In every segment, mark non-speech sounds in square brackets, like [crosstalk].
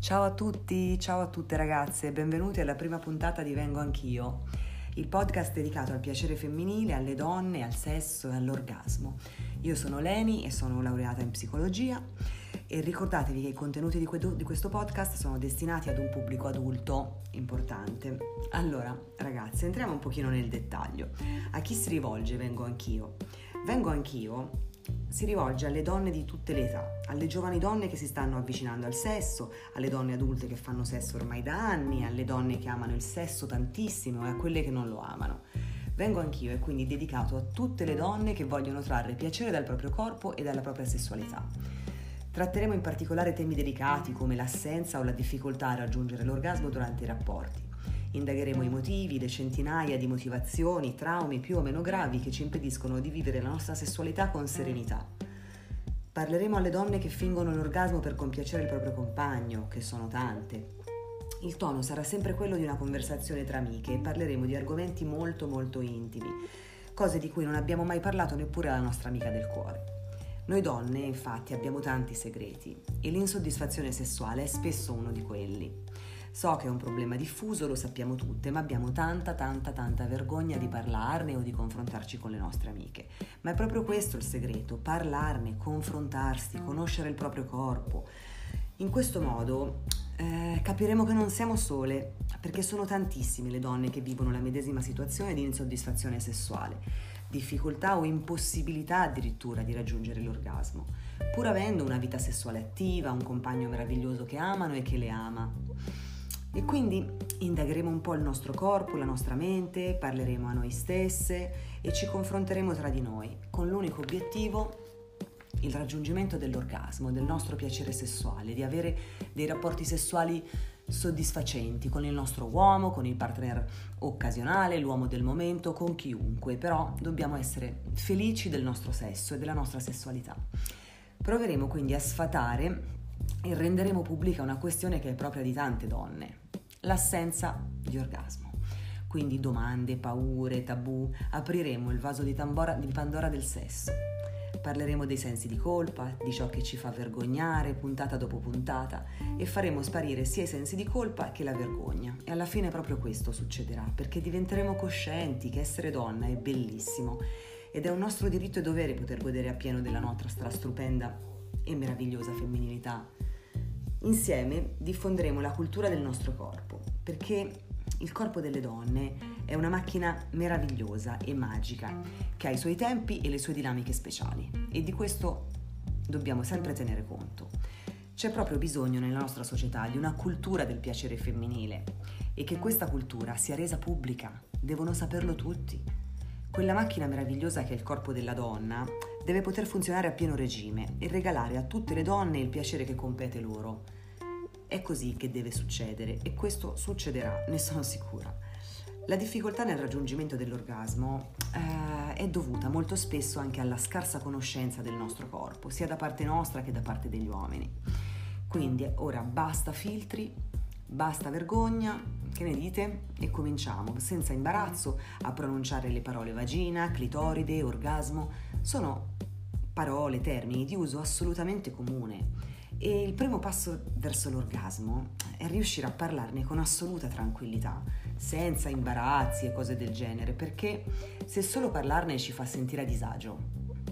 Ciao a tutti, ciao a tutte ragazze, benvenuti alla prima puntata di Vengo Anch'io, il podcast dedicato al piacere femminile, alle donne, al sesso e all'orgasmo. Io sono Leni e sono laureata in psicologia e ricordatevi che i contenuti di, que- di questo podcast sono destinati ad un pubblico adulto importante. Allora, ragazze, entriamo un pochino nel dettaglio. A chi si rivolge Vengo Anch'io? Vengo Anch'io si rivolge alle donne di tutte le età, alle giovani donne che si stanno avvicinando al sesso, alle donne adulte che fanno sesso ormai da anni, alle donne che amano il sesso tantissimo e a quelle che non lo amano. Vengo anch'io e quindi dedicato a tutte le donne che vogliono trarre piacere dal proprio corpo e dalla propria sessualità. Tratteremo in particolare temi delicati come l'assenza o la difficoltà a raggiungere l'orgasmo durante i rapporti. Indagheremo i motivi, le centinaia di motivazioni, traumi più o meno gravi che ci impediscono di vivere la nostra sessualità con serenità. Parleremo alle donne che fingono l'orgasmo per compiacere il proprio compagno, che sono tante. Il tono sarà sempre quello di una conversazione tra amiche e parleremo di argomenti molto molto intimi, cose di cui non abbiamo mai parlato neppure alla nostra amica del cuore. Noi donne, infatti, abbiamo tanti segreti e l'insoddisfazione sessuale è spesso uno di quelli. So che è un problema diffuso, lo sappiamo tutte, ma abbiamo tanta, tanta, tanta vergogna di parlarne o di confrontarci con le nostre amiche. Ma è proprio questo il segreto, parlarne, confrontarsi, conoscere il proprio corpo. In questo modo eh, capiremo che non siamo sole, perché sono tantissime le donne che vivono la medesima situazione di insoddisfazione sessuale, difficoltà o impossibilità addirittura di raggiungere l'orgasmo, pur avendo una vita sessuale attiva, un compagno meraviglioso che amano e che le ama. E quindi indagheremo un po' il nostro corpo, la nostra mente, parleremo a noi stesse e ci confronteremo tra di noi con l'unico obiettivo il raggiungimento dell'orgasmo, del nostro piacere sessuale, di avere dei rapporti sessuali soddisfacenti con il nostro uomo, con il partner occasionale, l'uomo del momento, con chiunque, però dobbiamo essere felici del nostro sesso e della nostra sessualità. Proveremo quindi a sfatare e renderemo pubblica una questione che è propria di tante donne, l'assenza di orgasmo. Quindi domande, paure, tabù, apriremo il vaso di, tambora, di Pandora del sesso. Parleremo dei sensi di colpa, di ciò che ci fa vergognare, puntata dopo puntata, e faremo sparire sia i sensi di colpa che la vergogna. E alla fine proprio questo succederà, perché diventeremo coscienti che essere donna è bellissimo ed è un nostro diritto e dovere poter godere appieno della nostra stupenda e meravigliosa femminilità Insieme diffonderemo la cultura del nostro corpo, perché il corpo delle donne è una macchina meravigliosa e magica che ha i suoi tempi e le sue dinamiche speciali e di questo dobbiamo sempre tenere conto. C'è proprio bisogno nella nostra società di una cultura del piacere femminile e che questa cultura sia resa pubblica, devono saperlo tutti. Quella macchina meravigliosa che è il corpo della donna deve poter funzionare a pieno regime e regalare a tutte le donne il piacere che compete loro. È così che deve succedere e questo succederà, ne sono sicura. La difficoltà nel raggiungimento dell'orgasmo eh, è dovuta molto spesso anche alla scarsa conoscenza del nostro corpo, sia da parte nostra che da parte degli uomini. Quindi ora basta filtri, basta vergogna, che ne dite? E cominciamo, senza imbarazzo, a pronunciare le parole vagina, clitoride, orgasmo. Sono parole, termini di uso assolutamente comune. E il primo passo verso l'orgasmo è riuscire a parlarne con assoluta tranquillità, senza imbarazzi e cose del genere, perché se solo parlarne ci fa sentire a disagio.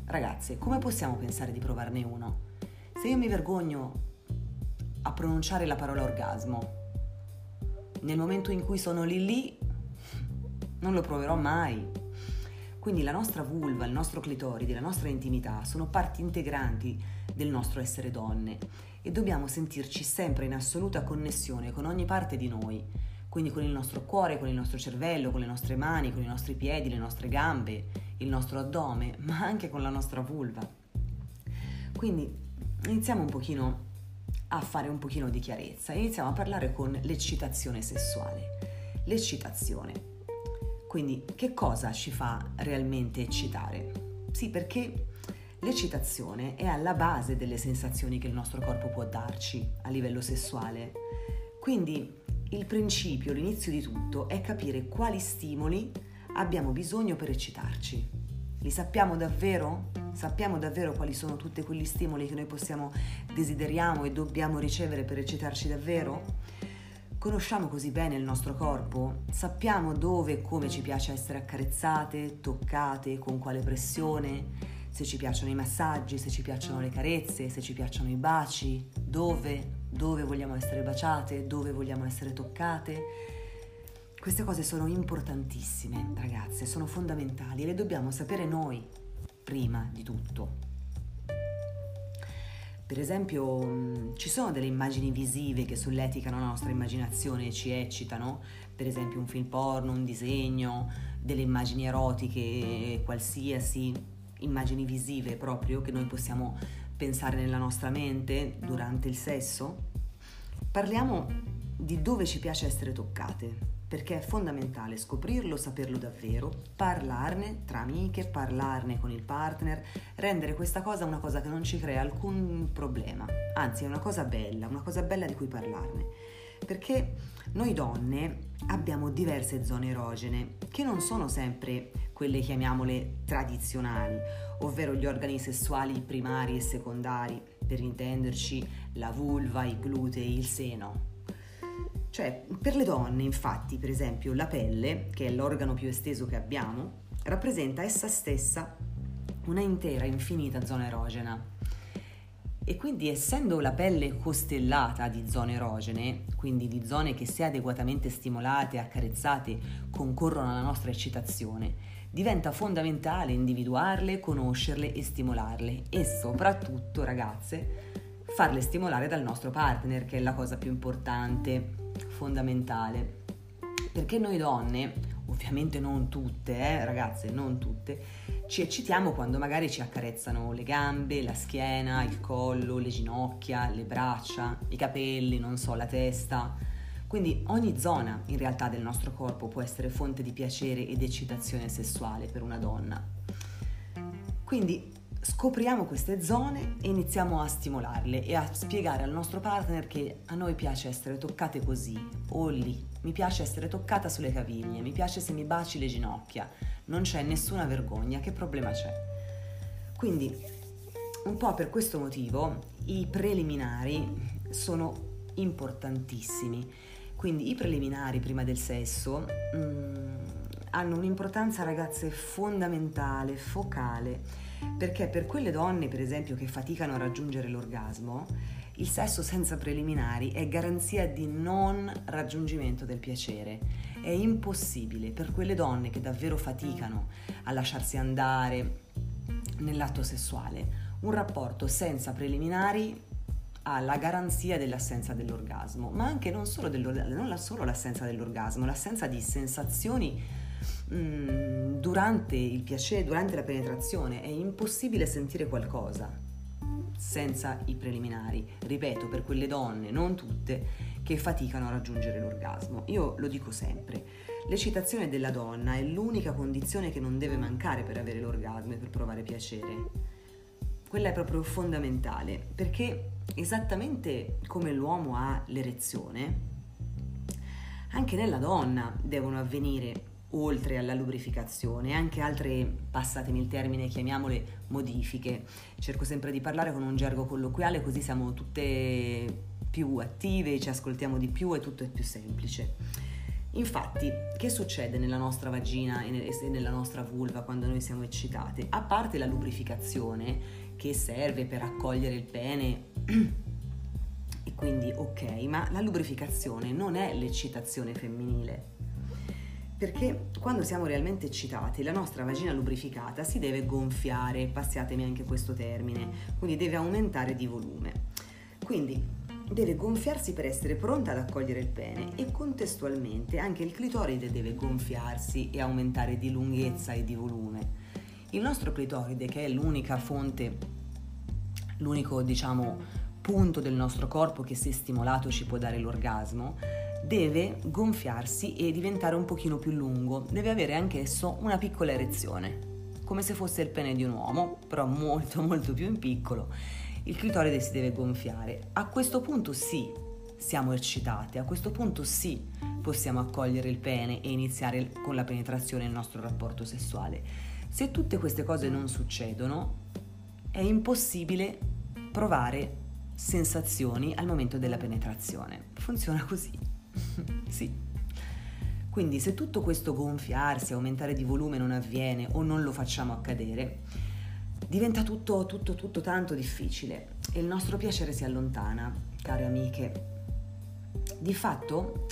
Ragazze, come possiamo pensare di provarne uno? Se io mi vergogno a pronunciare la parola orgasmo, nel momento in cui sono lì lì, non lo proverò mai. Quindi la nostra vulva, il nostro clitoride, la nostra intimità sono parti integranti del nostro essere donne e dobbiamo sentirci sempre in assoluta connessione con ogni parte di noi, quindi con il nostro cuore, con il nostro cervello, con le nostre mani, con i nostri piedi, le nostre gambe, il nostro addome, ma anche con la nostra vulva. Quindi iniziamo un pochino a fare un pochino di chiarezza. Iniziamo a parlare con l'eccitazione sessuale. L'eccitazione. Quindi che cosa ci fa realmente eccitare? Sì, perché l'eccitazione è alla base delle sensazioni che il nostro corpo può darci a livello sessuale. Quindi il principio, l'inizio di tutto è capire quali stimoli abbiamo bisogno per eccitarci. Li sappiamo davvero? Sappiamo davvero quali sono tutti quegli stimoli che noi possiamo, desideriamo e dobbiamo ricevere per eccitarci davvero? Conosciamo così bene il nostro corpo? Sappiamo dove e come ci piace essere accarezzate, toccate, con quale pressione? Se ci piacciono i massaggi, se ci piacciono le carezze, se ci piacciono i baci, dove, dove vogliamo essere baciate, dove vogliamo essere toccate? Queste cose sono importantissime, ragazze, sono fondamentali e le dobbiamo sapere noi prima di tutto. Per esempio, mm, ci sono delle immagini visive che solleticano la nostra immaginazione e ci eccitano, per esempio un film porno, un disegno, delle immagini erotiche, qualsiasi, immagini visive proprio che noi possiamo pensare nella nostra mente durante il sesso. Parliamo di dove ci piace essere toccate, perché è fondamentale scoprirlo, saperlo davvero, parlarne tra amiche, parlarne con il partner, rendere questa cosa una cosa che non ci crea alcun problema, anzi è una cosa bella, una cosa bella di cui parlarne. Perché noi donne abbiamo diverse zone erogene che non sono sempre quelle chiamiamole tradizionali, ovvero gli organi sessuali primari e secondari, per intenderci la vulva, i glutei, il seno, cioè, per le donne, infatti, per esempio, la pelle, che è l'organo più esteso che abbiamo, rappresenta essa stessa una intera, infinita zona erogena. E quindi essendo la pelle costellata di zone erogene, quindi di zone che se adeguatamente stimolate e accarezzate concorrono alla nostra eccitazione, diventa fondamentale individuarle, conoscerle e stimolarle e soprattutto, ragazze, farle stimolare dal nostro partner, che è la cosa più importante, fondamentale. Perché noi donne, ovviamente non tutte, eh, ragazze, non tutte, ci eccitiamo quando magari ci accarezzano le gambe, la schiena, il collo, le ginocchia, le braccia, i capelli, non so, la testa. Quindi ogni zona in realtà del nostro corpo può essere fonte di piacere ed eccitazione sessuale per una donna. Quindi scopriamo queste zone e iniziamo a stimolarle e a spiegare al nostro partner che a noi piace essere toccate così o lì, mi piace essere toccata sulle caviglie, mi piace se mi baci le ginocchia, non c'è nessuna vergogna, che problema c'è? Quindi, un po' per questo motivo, i preliminari sono importantissimi. Quindi i preliminari prima del sesso mh, mm, hanno un'importanza, ragazze, fondamentale, focale perché per quelle donne, per esempio, che faticano a raggiungere l'orgasmo, il sesso senza preliminari è garanzia di non raggiungimento del piacere. È impossibile per quelle donne che davvero faticano a lasciarsi andare nell'atto sessuale. Un rapporto senza preliminari ha la garanzia dell'assenza dell'orgasmo, ma anche non solo, non solo l'assenza dell'orgasmo, l'assenza di sensazioni Mm, durante il piacere, durante la penetrazione, è impossibile sentire qualcosa senza i preliminari. Ripeto, per quelle donne, non tutte, che faticano a raggiungere l'orgasmo. Io lo dico sempre, l'eccitazione della donna è l'unica condizione che non deve mancare per avere l'orgasmo e per provare piacere. Quella è proprio fondamentale, perché esattamente come l'uomo ha l'erezione, anche nella donna devono avvenire oltre alla lubrificazione, anche altre, passatemi il termine, chiamiamole modifiche. Cerco sempre di parlare con un gergo colloquiale così siamo tutte più attive, ci ascoltiamo di più e tutto è più semplice. Infatti, che succede nella nostra vagina e nella nostra vulva quando noi siamo eccitate? A parte la lubrificazione che serve per accogliere il pene [clears throat] e quindi ok, ma la lubrificazione non è l'eccitazione femminile perché quando siamo realmente eccitati la nostra vagina lubrificata si deve gonfiare, passiatemi anche questo termine, quindi deve aumentare di volume. Quindi deve gonfiarsi per essere pronta ad accogliere il pene e contestualmente anche il clitoride deve gonfiarsi e aumentare di lunghezza e di volume. Il nostro clitoride, che è l'unica fonte, l'unico diciamo punto del nostro corpo che se stimolato ci può dare l'orgasmo, deve gonfiarsi e diventare un pochino più lungo, deve avere anch'esso una piccola erezione, come se fosse il pene di un uomo, però molto molto più in piccolo. Il clitoride si deve gonfiare. A questo punto sì, siamo eccitate, a questo punto sì, possiamo accogliere il pene e iniziare con la penetrazione il nostro rapporto sessuale. Se tutte queste cose non succedono, è impossibile provare sensazioni al momento della penetrazione. Funziona così. [laughs] sì. Quindi se tutto questo gonfiarsi, aumentare di volume non avviene o non lo facciamo accadere, diventa tutto, tutto, tutto tanto difficile e il nostro piacere si allontana, care amiche. Di fatto,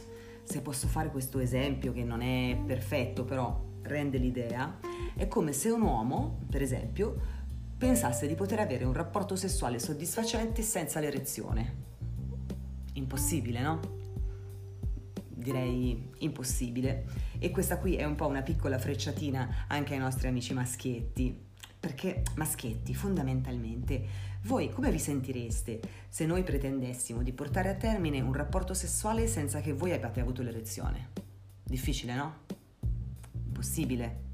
se posso fare questo esempio che non è perfetto, però rende l'idea, è come se un uomo, per esempio, pensasse di poter avere un rapporto sessuale soddisfacente senza l'erezione. Impossibile, no? Direi impossibile. E questa qui è un po' una piccola frecciatina anche ai nostri amici maschietti. Perché maschietti, fondamentalmente, voi come vi sentireste se noi pretendessimo di portare a termine un rapporto sessuale senza che voi abbiate avuto l'erezione? Difficile, no? Impossibile.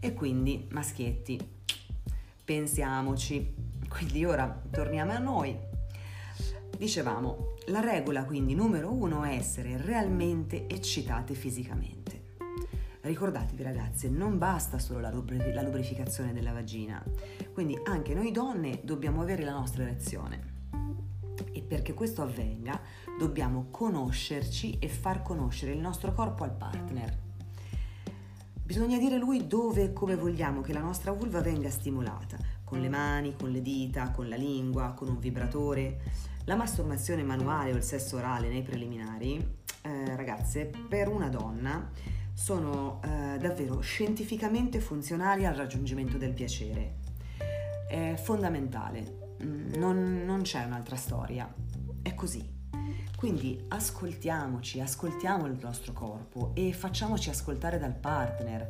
E quindi, maschietti, pensiamoci. Quindi ora torniamo a noi. Dicevamo, la regola quindi numero uno è essere realmente eccitate fisicamente. Ricordatevi ragazze, non basta solo la, rubri- la lubrificazione della vagina, quindi anche noi donne dobbiamo avere la nostra erezione. E perché questo avvenga dobbiamo conoscerci e far conoscere il nostro corpo al partner. Bisogna dire lui dove e come vogliamo che la nostra vulva venga stimolata, con le mani, con le dita, con la lingua, con un vibratore. La masturbazione manuale o il sesso orale nei preliminari, eh, ragazze, per una donna sono eh, davvero scientificamente funzionali al raggiungimento del piacere. È fondamentale, mm, non, non c'è un'altra storia, è così. Quindi ascoltiamoci, ascoltiamo il nostro corpo e facciamoci ascoltare dal partner.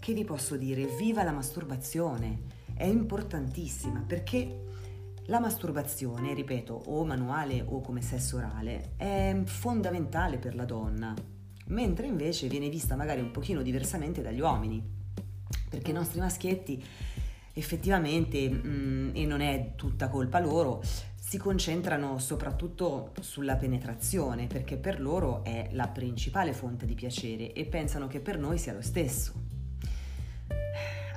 Che vi posso dire? Viva la masturbazione! È importantissima perché la masturbazione, ripeto, o manuale o come sesso orale, è fondamentale per la donna, mentre invece viene vista magari un pochino diversamente dagli uomini, perché i nostri maschietti effettivamente, mh, mm, e non è tutta colpa loro, si concentrano soprattutto sulla penetrazione perché per loro è la principale fonte di piacere e pensano che per noi sia lo stesso.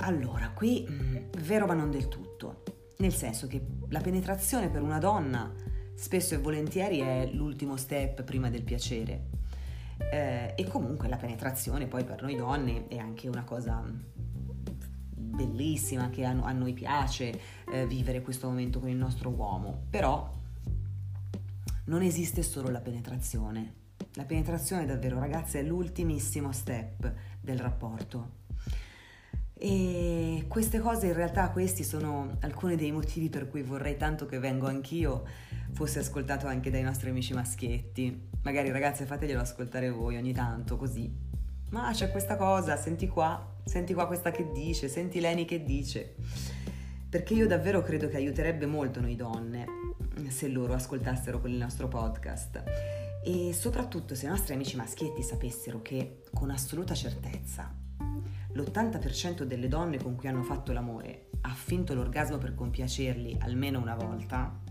Allora, qui mm, vero ma non del tutto, nel senso che la penetrazione per una donna spesso e volentieri è l'ultimo step prima del piacere eh, e comunque la penetrazione poi per noi donne è anche una cosa bellissima, che a, a noi piace eh, vivere questo momento con il nostro uomo, però non esiste solo la penetrazione. La penetrazione davvero, ragazzi, è l'ultimissimo step del rapporto. E queste cose, in realtà, questi sono alcuni dei motivi per cui vorrei tanto che vengo anch'io fosse ascoltato anche dai nostri amici maschietti. Magari ragazze fateglielo ascoltare voi ogni tanto, così. Ma c'è questa cosa, senti qua, senti qua questa che dice, senti Leni che dice. Perché io davvero credo che aiuterebbe molto noi donne se loro ascoltassero quel nostro podcast. E soprattutto se i nostri amici maschietti sapessero che con assoluta certezza l'80% delle donne con cui hanno fatto l'amore ha finto l'orgasmo per compiacerli almeno una volta,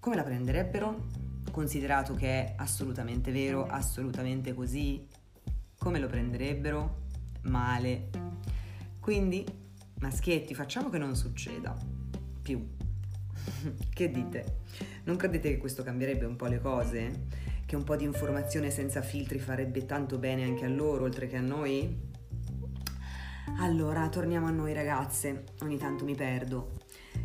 come la prenderebbero? Considerato che è assolutamente vero, assolutamente così, come lo prenderebbero? Male. Quindi, maschietti, facciamo che non succeda più. [laughs] che dite? Non credete che questo cambierebbe un po' le cose? Che un po' di informazione senza filtri farebbe tanto bene anche a loro, oltre che a noi? Allora, torniamo a noi ragazze, ogni tanto mi perdo.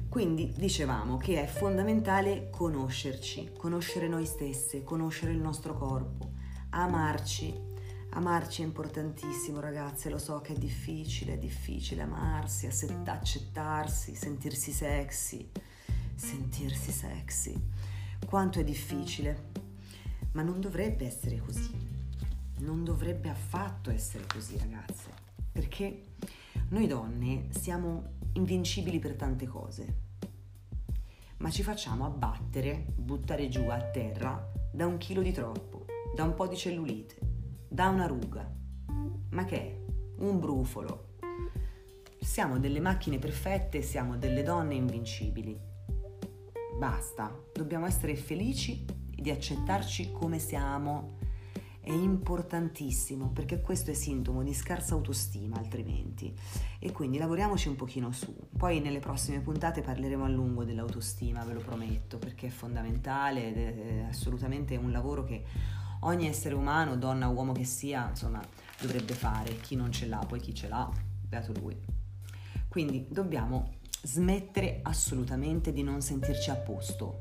Quindi dicevamo che è fondamentale conoscerci, conoscere noi stesse, conoscere il nostro corpo, amarci, Amarci è importantissimo, ragazze, lo so che è difficile, è difficile amarsi, accettarsi, sentirsi sexy, sentirsi sexy. Quanto è difficile, ma non dovrebbe essere così. Non dovrebbe affatto essere così, ragazze, perché noi donne siamo invincibili per tante cose, ma ci facciamo abbattere, buttare giù a terra da un chilo di troppo, da un po' di cellulite da una ruga. Ma che è? Un brufolo. Siamo delle macchine perfette, siamo delle donne invincibili. Basta, dobbiamo essere felici di accettarci come siamo. È importantissimo perché questo è sintomo di scarsa autostima altrimenti e quindi lavoriamoci un pochino su. Poi nelle prossime puntate parleremo a lungo dell'autostima, ve lo prometto, perché è fondamentale ed è assolutamente un lavoro che ogni essere umano, donna o uomo che sia, insomma, dovrebbe fare. Chi non ce l'ha, poi chi ce l'ha, beato lui. Quindi dobbiamo smettere assolutamente di non sentirci a posto.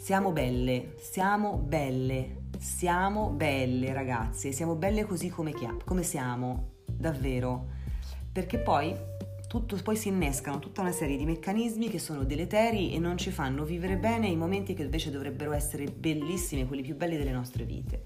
Siamo belle, siamo belle, siamo belle ragazze, siamo belle così come, come siamo, davvero. Perché poi tutto, poi si innescano tutta una serie di meccanismi che sono deleteri e non ci fanno vivere bene i momenti che invece dovrebbero essere bellissimi, quelli più belli delle nostre vite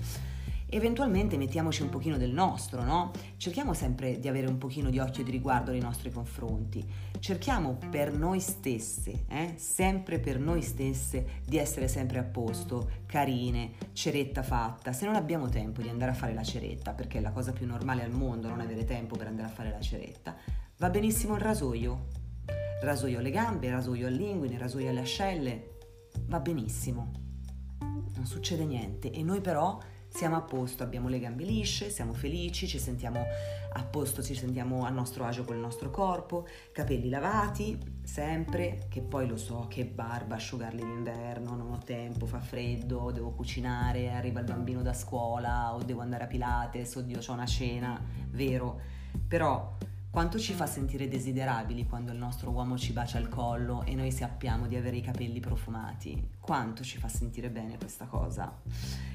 eventualmente mettiamoci un pochino del nostro, no? Cerchiamo sempre di avere un pochino di occhio di riguardo nei nostri confronti. Cerchiamo per noi stesse, eh? sempre per noi stesse, di essere sempre a posto, carine, ceretta fatta. Se non abbiamo tempo di andare a fare la ceretta, perché è la cosa più normale al mondo non avere tempo per andare a fare la ceretta, va benissimo il rasoio. Rasoio alle gambe, rasoio all'inguine, rasoio alle ascelle, va benissimo. Non succede niente e noi però siamo a posto, abbiamo le gambe lisce, siamo felici, ci sentiamo a posto, ci sentiamo a nostro agio con il nostro corpo, capelli lavati, sempre, che poi lo so che barba asciugarli d'inverno, non ho tempo, fa freddo, devo cucinare, arriva il bambino da scuola o devo andare a Pilates, oddio ho una cena, vero, però quanto ci fa sentire desiderabili quando il nostro uomo ci bacia il collo e noi sappiamo di avere i capelli profumati? Quanto ci fa sentire bene questa cosa?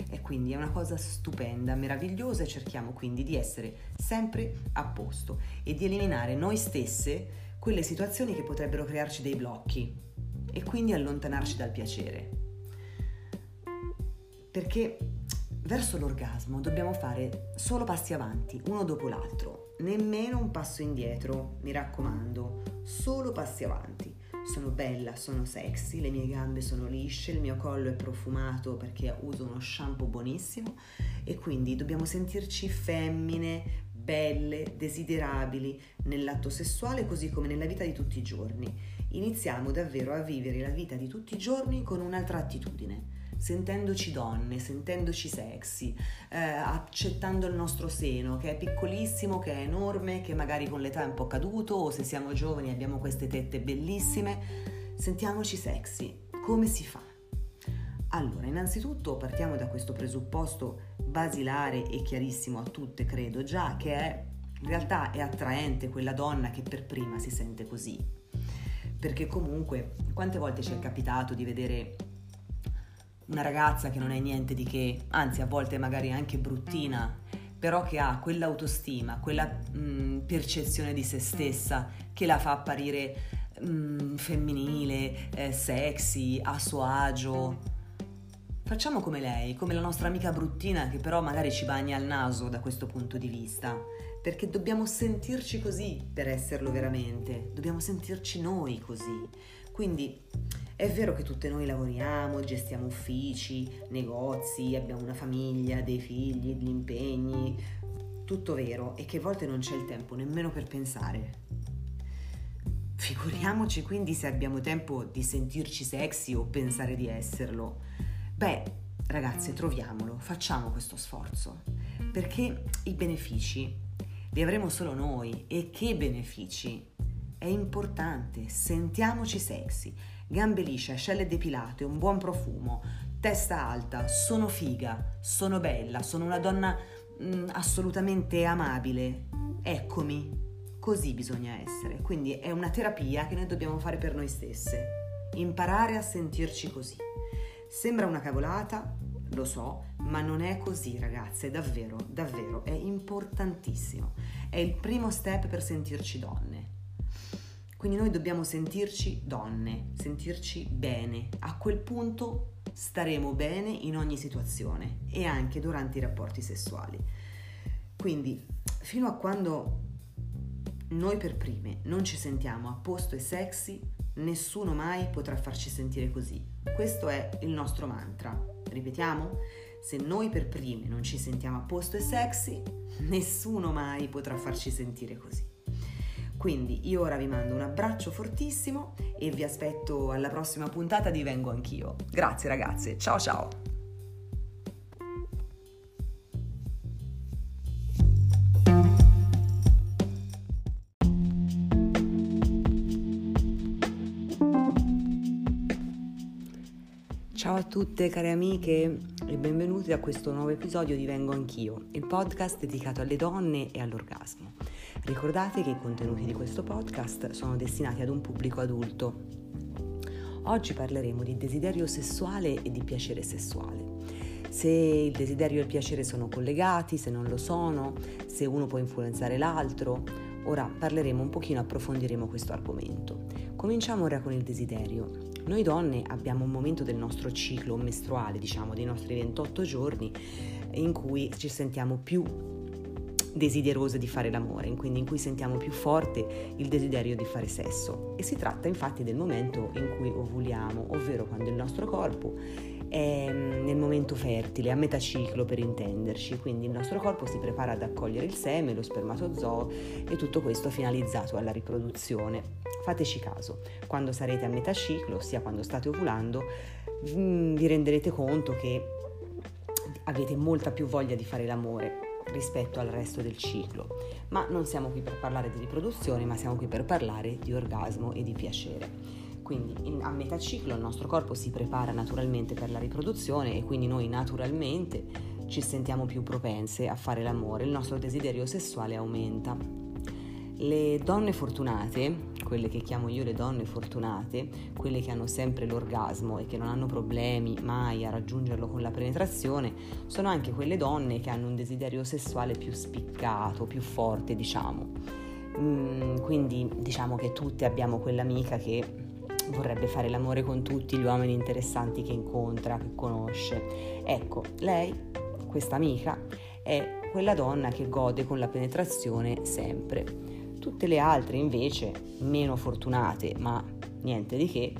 E quindi è una cosa stupenda, meravigliosa e cerchiamo quindi di essere sempre a posto e di eliminare noi stesse quelle situazioni che potrebbero crearci dei blocchi e quindi allontanarci dal piacere. Perché verso l'orgasmo dobbiamo fare solo passi avanti, uno dopo l'altro nemmeno un passo indietro, mi raccomando, solo passi avanti. Sono bella, sono sexy, le mie gambe sono lisce, il mio collo è profumato perché uso uno shampoo buonissimo e quindi dobbiamo sentirci femmine, belle, desiderabili nell'atto sessuale così come nella vita di tutti i giorni. Iniziamo davvero a vivere la vita di tutti i giorni con un'altra attitudine sentendoci donne, sentendoci sexy, eh, accettando il nostro seno che è piccolissimo, che è enorme, che magari con l'età è un po' caduto o se siamo giovani abbiamo queste tette bellissime, sentiamoci sexy. Come si fa? Allora, innanzitutto partiamo da questo presupposto basilare e chiarissimo a tutte, credo già, che è in realtà è attraente quella donna che per prima si sente così. Perché comunque, quante volte ci è capitato di vedere una ragazza che non è niente di che, anzi a volte magari anche bruttina, però che ha quell'autostima, quella mh, mm, percezione di se stessa che la fa apparire mh, mm, femminile, eh, sexy, a suo agio. Facciamo come lei, come la nostra amica bruttina che però magari ci bagna il naso da questo punto di vista, perché dobbiamo sentirci così per esserlo veramente, dobbiamo sentirci noi così. Quindi è vero che tutte noi lavoriamo, gestiamo uffici, negozi, abbiamo una famiglia, dei figli, degli impegni, tutto vero e che a volte non c'è il tempo nemmeno per pensare. Figuriamoci quindi se abbiamo tempo di sentirci sexy o pensare di esserlo. Beh, ragazze, troviamolo, facciamo questo sforzo, perché i benefici li avremo solo noi e che benefici? È importante, sentiamoci sexy gambe lisce, ascelle depilate, un buon profumo, testa alta, sono figa, sono bella, sono una donna mh, mm, assolutamente amabile. Eccomi. Così bisogna essere. Quindi è una terapia che noi dobbiamo fare per noi stesse. Imparare a sentirci così. Sembra una cavolata, lo so, ma non è così ragazze, davvero, davvero, è importantissimo. È il primo step per sentirci donne. Quindi noi dobbiamo sentirci donne, sentirci bene. A quel punto staremo bene in ogni situazione e anche durante i rapporti sessuali. Quindi fino a quando noi per prime non ci sentiamo a posto e sexy, nessuno mai potrà farci sentire così. Questo è il nostro mantra. Ripetiamo? Se noi per prime non ci sentiamo a posto e sexy, [laughs] nessuno mai potrà farci sentire così. Quindi io ora vi mando un abbraccio fortissimo e vi aspetto alla prossima puntata di Vengo anch'io. Grazie ragazze, ciao ciao! Ciao a tutte care amiche e benvenuti a questo nuovo episodio di Vengo Anch'io, il podcast dedicato alle donne e all'orgasmo. Ricordate che i contenuti di questo podcast sono destinati ad un pubblico adulto. Oggi parleremo di desiderio sessuale e di piacere sessuale. Se il desiderio e il piacere sono collegati, se non lo sono, se uno può influenzare l'altro. Ora parleremo un pochino, approfondiremo questo argomento. Cominciamo ora con il desiderio. Noi donne abbiamo un momento del nostro ciclo mestruale, diciamo, dei nostri 28 giorni, in cui ci sentiamo più desiderose di fare l'amore, quindi in cui sentiamo più forte il desiderio di fare sesso. E si tratta infatti del momento in cui ovuliamo, ovvero quando il nostro corpo è mm, nel momento fertile, a metà ciclo per intenderci, quindi il nostro corpo si prepara ad accogliere il seme, lo spermatozoo e tutto questo finalizzato alla riproduzione. Fateci caso, quando sarete a metà ciclo, ossia quando state ovulando, mm, vi renderete conto che avete molta più voglia di fare l'amore rispetto al resto del ciclo. Ma non siamo qui per parlare di riproduzione, ma siamo qui per parlare di orgasmo e di piacere. Quindi in, a metà ciclo il nostro corpo si prepara naturalmente per la riproduzione e quindi noi naturalmente ci sentiamo più propense a fare l'amore, il nostro desiderio sessuale aumenta. Le donne fortunate, quelle che chiamo io le donne fortunate, quelle che hanno sempre l'orgasmo e che non hanno problemi mai a raggiungerlo con la penetrazione, sono anche quelle donne che hanno un desiderio sessuale più spiccato, più forte, diciamo. Mm, quindi diciamo che tutte abbiamo quell'amica che vorrebbe fare l'amore con tutti gli uomini interessanti che incontra, che conosce. Ecco, lei, questa amica, è quella donna che gode con la penetrazione sempre. Tutte le altre invece, meno fortunate, ma niente di che,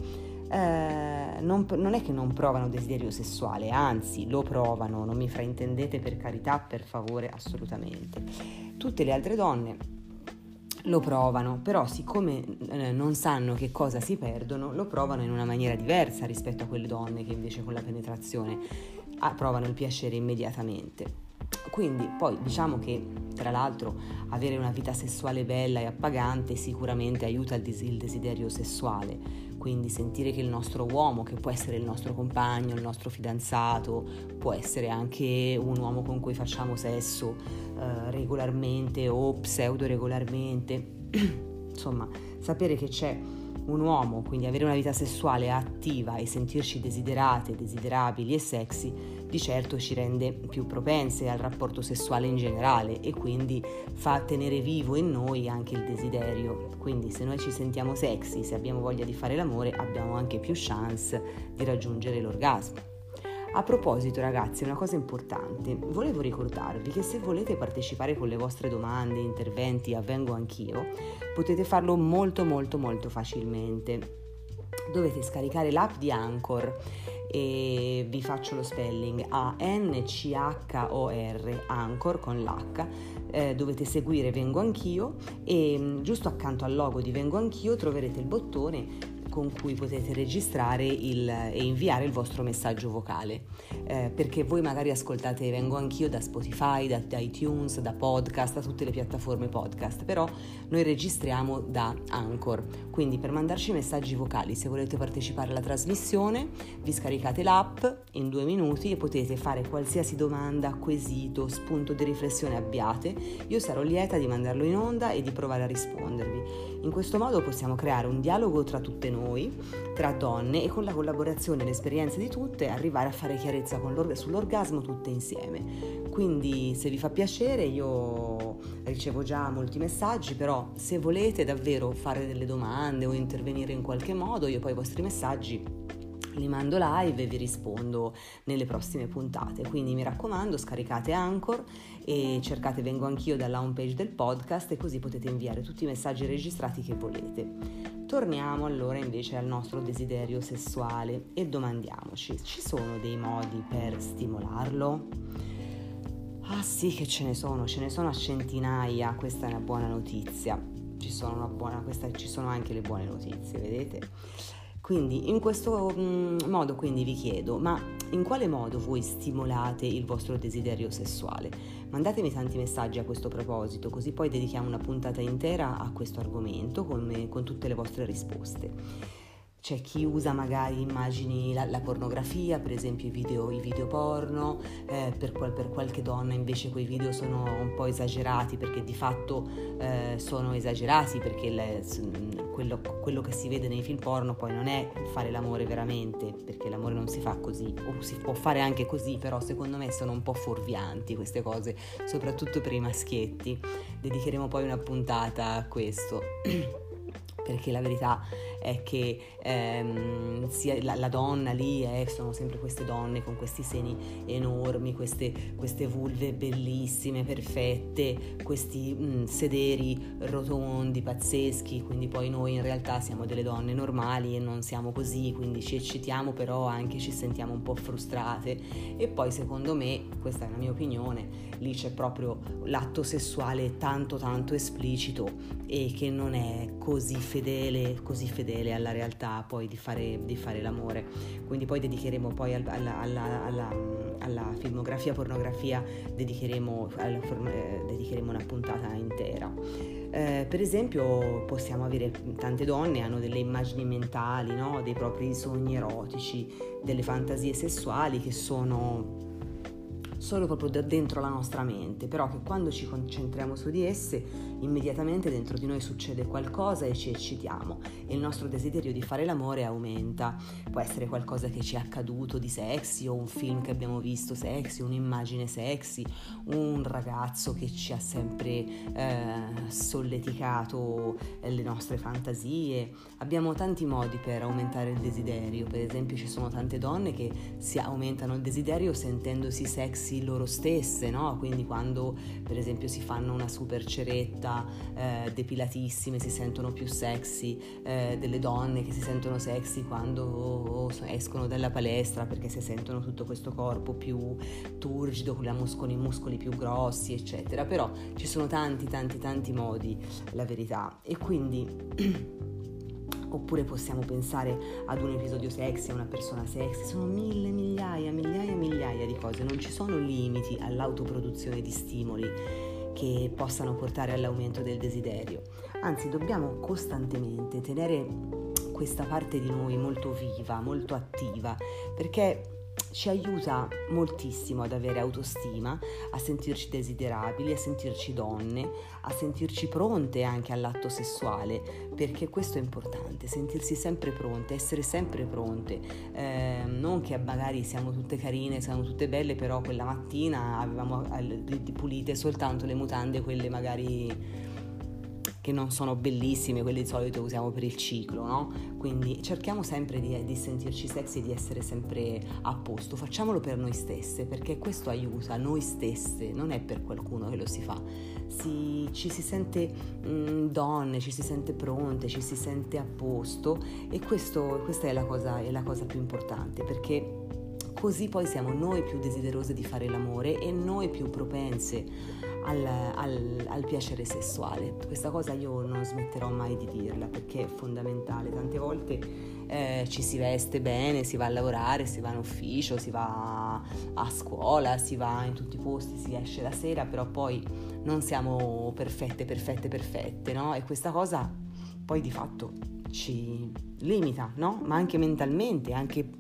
eh, non, non, è che non provano desiderio sessuale, anzi lo provano, non mi fraintendete per carità, per favore, assolutamente. Tutte le altre donne lo provano, però siccome eh, non sanno che cosa si perdono, lo provano in una maniera diversa rispetto a quelle donne che invece con la penetrazione ah, provano il piacere immediatamente. Quindi poi diciamo che tra l'altro avere una vita sessuale bella e appagante sicuramente aiuta il, des- il desiderio sessuale, quindi sentire che il nostro uomo, che può essere il nostro compagno, il nostro fidanzato, può essere anche un uomo con cui facciamo sesso eh, regolarmente o pseudo regolarmente, [clears throat] insomma sapere che c'è un uomo, quindi avere una vita sessuale attiva e sentirci desiderate, desiderabili e sexy, di certo ci rende più propense al rapporto sessuale in generale e quindi fa tenere vivo in noi anche il desiderio. Quindi se noi ci sentiamo sexy, se abbiamo voglia di fare l'amore, abbiamo anche più chance di raggiungere l'orgasmo. A proposito ragazzi, una cosa importante, volevo ricordarvi che se volete partecipare con le vostre domande, interventi, avvengo anch'io, potete farlo molto molto molto facilmente. Dovete scaricare l'app di Anchor e vi faccio lo spelling. A-N-C-H-O-R, Anchor con l'H, eh, dovete seguire Vengo Anch'io e mm, giusto accanto al logo di Vengo Anch'io troverete il bottone con cui potete registrare il, e inviare il vostro messaggio vocale. Eh, perché voi magari ascoltate Vengo Anch'io da Spotify, da, da, iTunes, da podcast, da tutte le piattaforme podcast, però noi registriamo da Anchor. Quindi per mandarci messaggi vocali, se volete partecipare alla trasmissione, vi scaricate l'app in due minuti e potete fare qualsiasi domanda, quesito, spunto di riflessione abbiate. Io sarò lieta di mandarlo in onda e di provare a rispondervi. In questo modo possiamo creare un dialogo tra tutte noi, tra donne e con la collaborazione e le esperienze di tutte arrivare a fare chiarezza sull'orgasmo tutte insieme. Quindi se vi fa piacere io ricevo già molti messaggi, però se volete davvero fare delle domande o intervenire in qualche modo, io poi i vostri messaggi li mando live e vi rispondo nelle prossime puntate. Quindi mi raccomando, scaricate Anchor e cercate Vengo Anch'io dalla homepage del podcast e così potete inviare tutti i messaggi registrati che volete. Torniamo allora invece al nostro desiderio sessuale e domandiamoci, ci sono dei modi per stimolarlo? Ah sì che ce ne sono, ce ne sono a centinaia, questa è una buona notizia. Ci sono, buona, questa, ci sono anche le buone notizie, vedete? Quindi in questo mm, modo quindi vi chiedo, ma in quale modo voi stimolate il vostro desiderio sessuale? Mandatemi tanti messaggi a questo proposito, così poi dedichiamo una puntata intera a questo argomento con, con tutte le vostre risposte. C'è chi usa magari immagini, la, la pornografia, per esempio i video, i video porno, eh, per, per, qualche donna invece quei video sono un po' esagerati perché di fatto eh, sono esagerati perché le, quello, quello, che si vede nei film porno poi non è fare l'amore veramente, perché l'amore non si fa così, o si può fare anche così, però secondo me sono un po' fuorvianti queste cose, soprattutto per i maschietti. Dedicheremo poi una puntata a questo. [clears throat] perché la verità è che ehm, la, la, donna lì eh, sono sempre queste donne con questi seni enormi, queste, queste vulve bellissime, perfette, questi mh, mm, sederi rotondi, pazzeschi, quindi poi noi in realtà siamo delle donne normali e non siamo così, quindi ci eccitiamo però anche ci sentiamo un po' frustrate. E poi secondo me, questa è la mia opinione, lì c'è proprio l'atto sessuale tanto tanto esplicito e che non è così fedele, così fedele alla realtà poi di fare, di fare l'amore. Quindi poi dedicheremo poi alla, alla, alla, alla filmografia, pornografia, dedicheremo, eh, dedicheremo una puntata intera. Eh, per esempio possiamo avere tante donne hanno delle immagini mentali, no? dei propri sogni erotici, delle fantasie sessuali che sono solo proprio da dentro la nostra mente, però che quando ci concentriamo su di esse, immediatamente dentro di noi succede qualcosa e ci eccitiamo e il nostro desiderio di fare l'amore aumenta. Può essere qualcosa che ci è accaduto di sexy o un film che abbiamo visto sexy, un'immagine sexy, un ragazzo che ci ha sempre eh, solleticato le nostre fantasie. Abbiamo tanti modi per aumentare il desiderio, per esempio ci sono tante donne che si aumentano il desiderio sentendosi sexy sexy loro stesse, no? Quindi quando per esempio si fanno una super ceretta eh, depilatissime si sentono più sexy, eh, delle donne che si sentono sexy quando escono dalla palestra perché si sentono tutto questo corpo più turgido, con, i muscoli più grossi, eccetera. Però ci sono tanti, tanti, tanti modi, la verità. E quindi [clears throat] oppure possiamo pensare ad un episodio sexy, a una persona sexy, sono mille, migliaia, migliaia, migliaia di cose, non ci sono limiti all'autoproduzione di stimoli che possano portare all'aumento del desiderio, anzi dobbiamo costantemente tenere questa parte di noi molto viva, molto attiva, perché ci aiuta moltissimo ad avere autostima, a sentirci desiderabili, a sentirci donne, a sentirci pronte anche all'atto sessuale, perché questo è importante, sentirsi sempre pronte, essere sempre pronte, eh, non che magari siamo tutte carine, siamo tutte belle, però quella mattina avevamo pulite soltanto le mutande, quelle magari che non sono bellissime, quelle di solito usiamo per il ciclo, no? Quindi cerchiamo sempre di, di sentirci sexy e di essere sempre a posto, facciamolo per noi stesse, perché questo aiuta noi stesse, non è per qualcuno che lo si fa. Si, ci si sente mh, mm, donne, ci si sente pronte, ci si sente a posto e questo, questa è la, cosa, è la cosa più importante, perché così poi siamo noi più desiderose di fare l'amore e noi più propense al, al, al, piacere sessuale. Questa cosa io non smetterò mai di dirla perché è fondamentale. Tante volte eh, ci si veste bene, si va a lavorare, si va in ufficio, si va a scuola, si va in tutti i posti, si esce la sera, però poi non siamo perfette, perfette, perfette, no? E questa cosa poi di fatto ci limita, no? Ma anche mentalmente, anche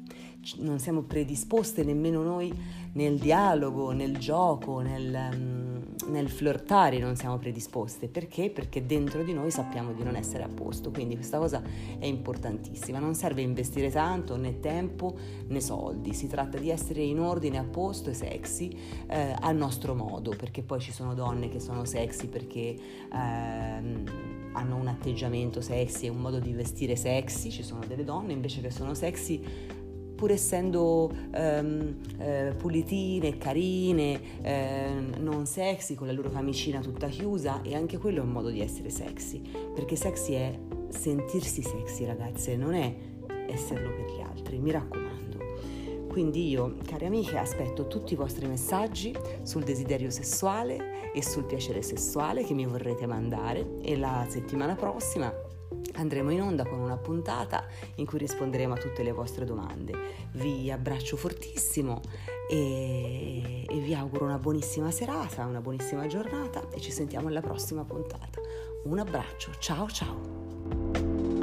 non siamo predisposte nemmeno noi nel dialogo, nel gioco, nel, mm, nel, flirtare non siamo predisposte. Perché? Perché dentro di noi sappiamo di non essere a posto. Quindi questa cosa è importantissima. Non serve investire tanto né tempo né soldi. Si tratta di essere in ordine, a posto e sexy eh, al nostro modo. Perché poi ci sono donne che sono sexy perché... Eh, hanno un atteggiamento sexy e un modo di vestire sexy, ci sono delle donne invece che sono sexy pur essendo ehm, eh, pulitine, carine, eh, non sexy, con la loro camicina tutta chiusa e anche quello è un modo di essere sexy, perché sexy è sentirsi sexy ragazze, non è esserlo per gli altri, mi raccomando. Quindi io, cari amiche, aspetto tutti i vostri messaggi sul desiderio sessuale e sul piacere sessuale che mi vorrete mandare e la settimana prossima andremo in onda con una puntata in cui risponderemo a tutte le vostre domande. Vi abbraccio fortissimo e, e, vi auguro una buonissima serata, una buonissima giornata e ci sentiamo alla prossima puntata. Un abbraccio, ciao ciao!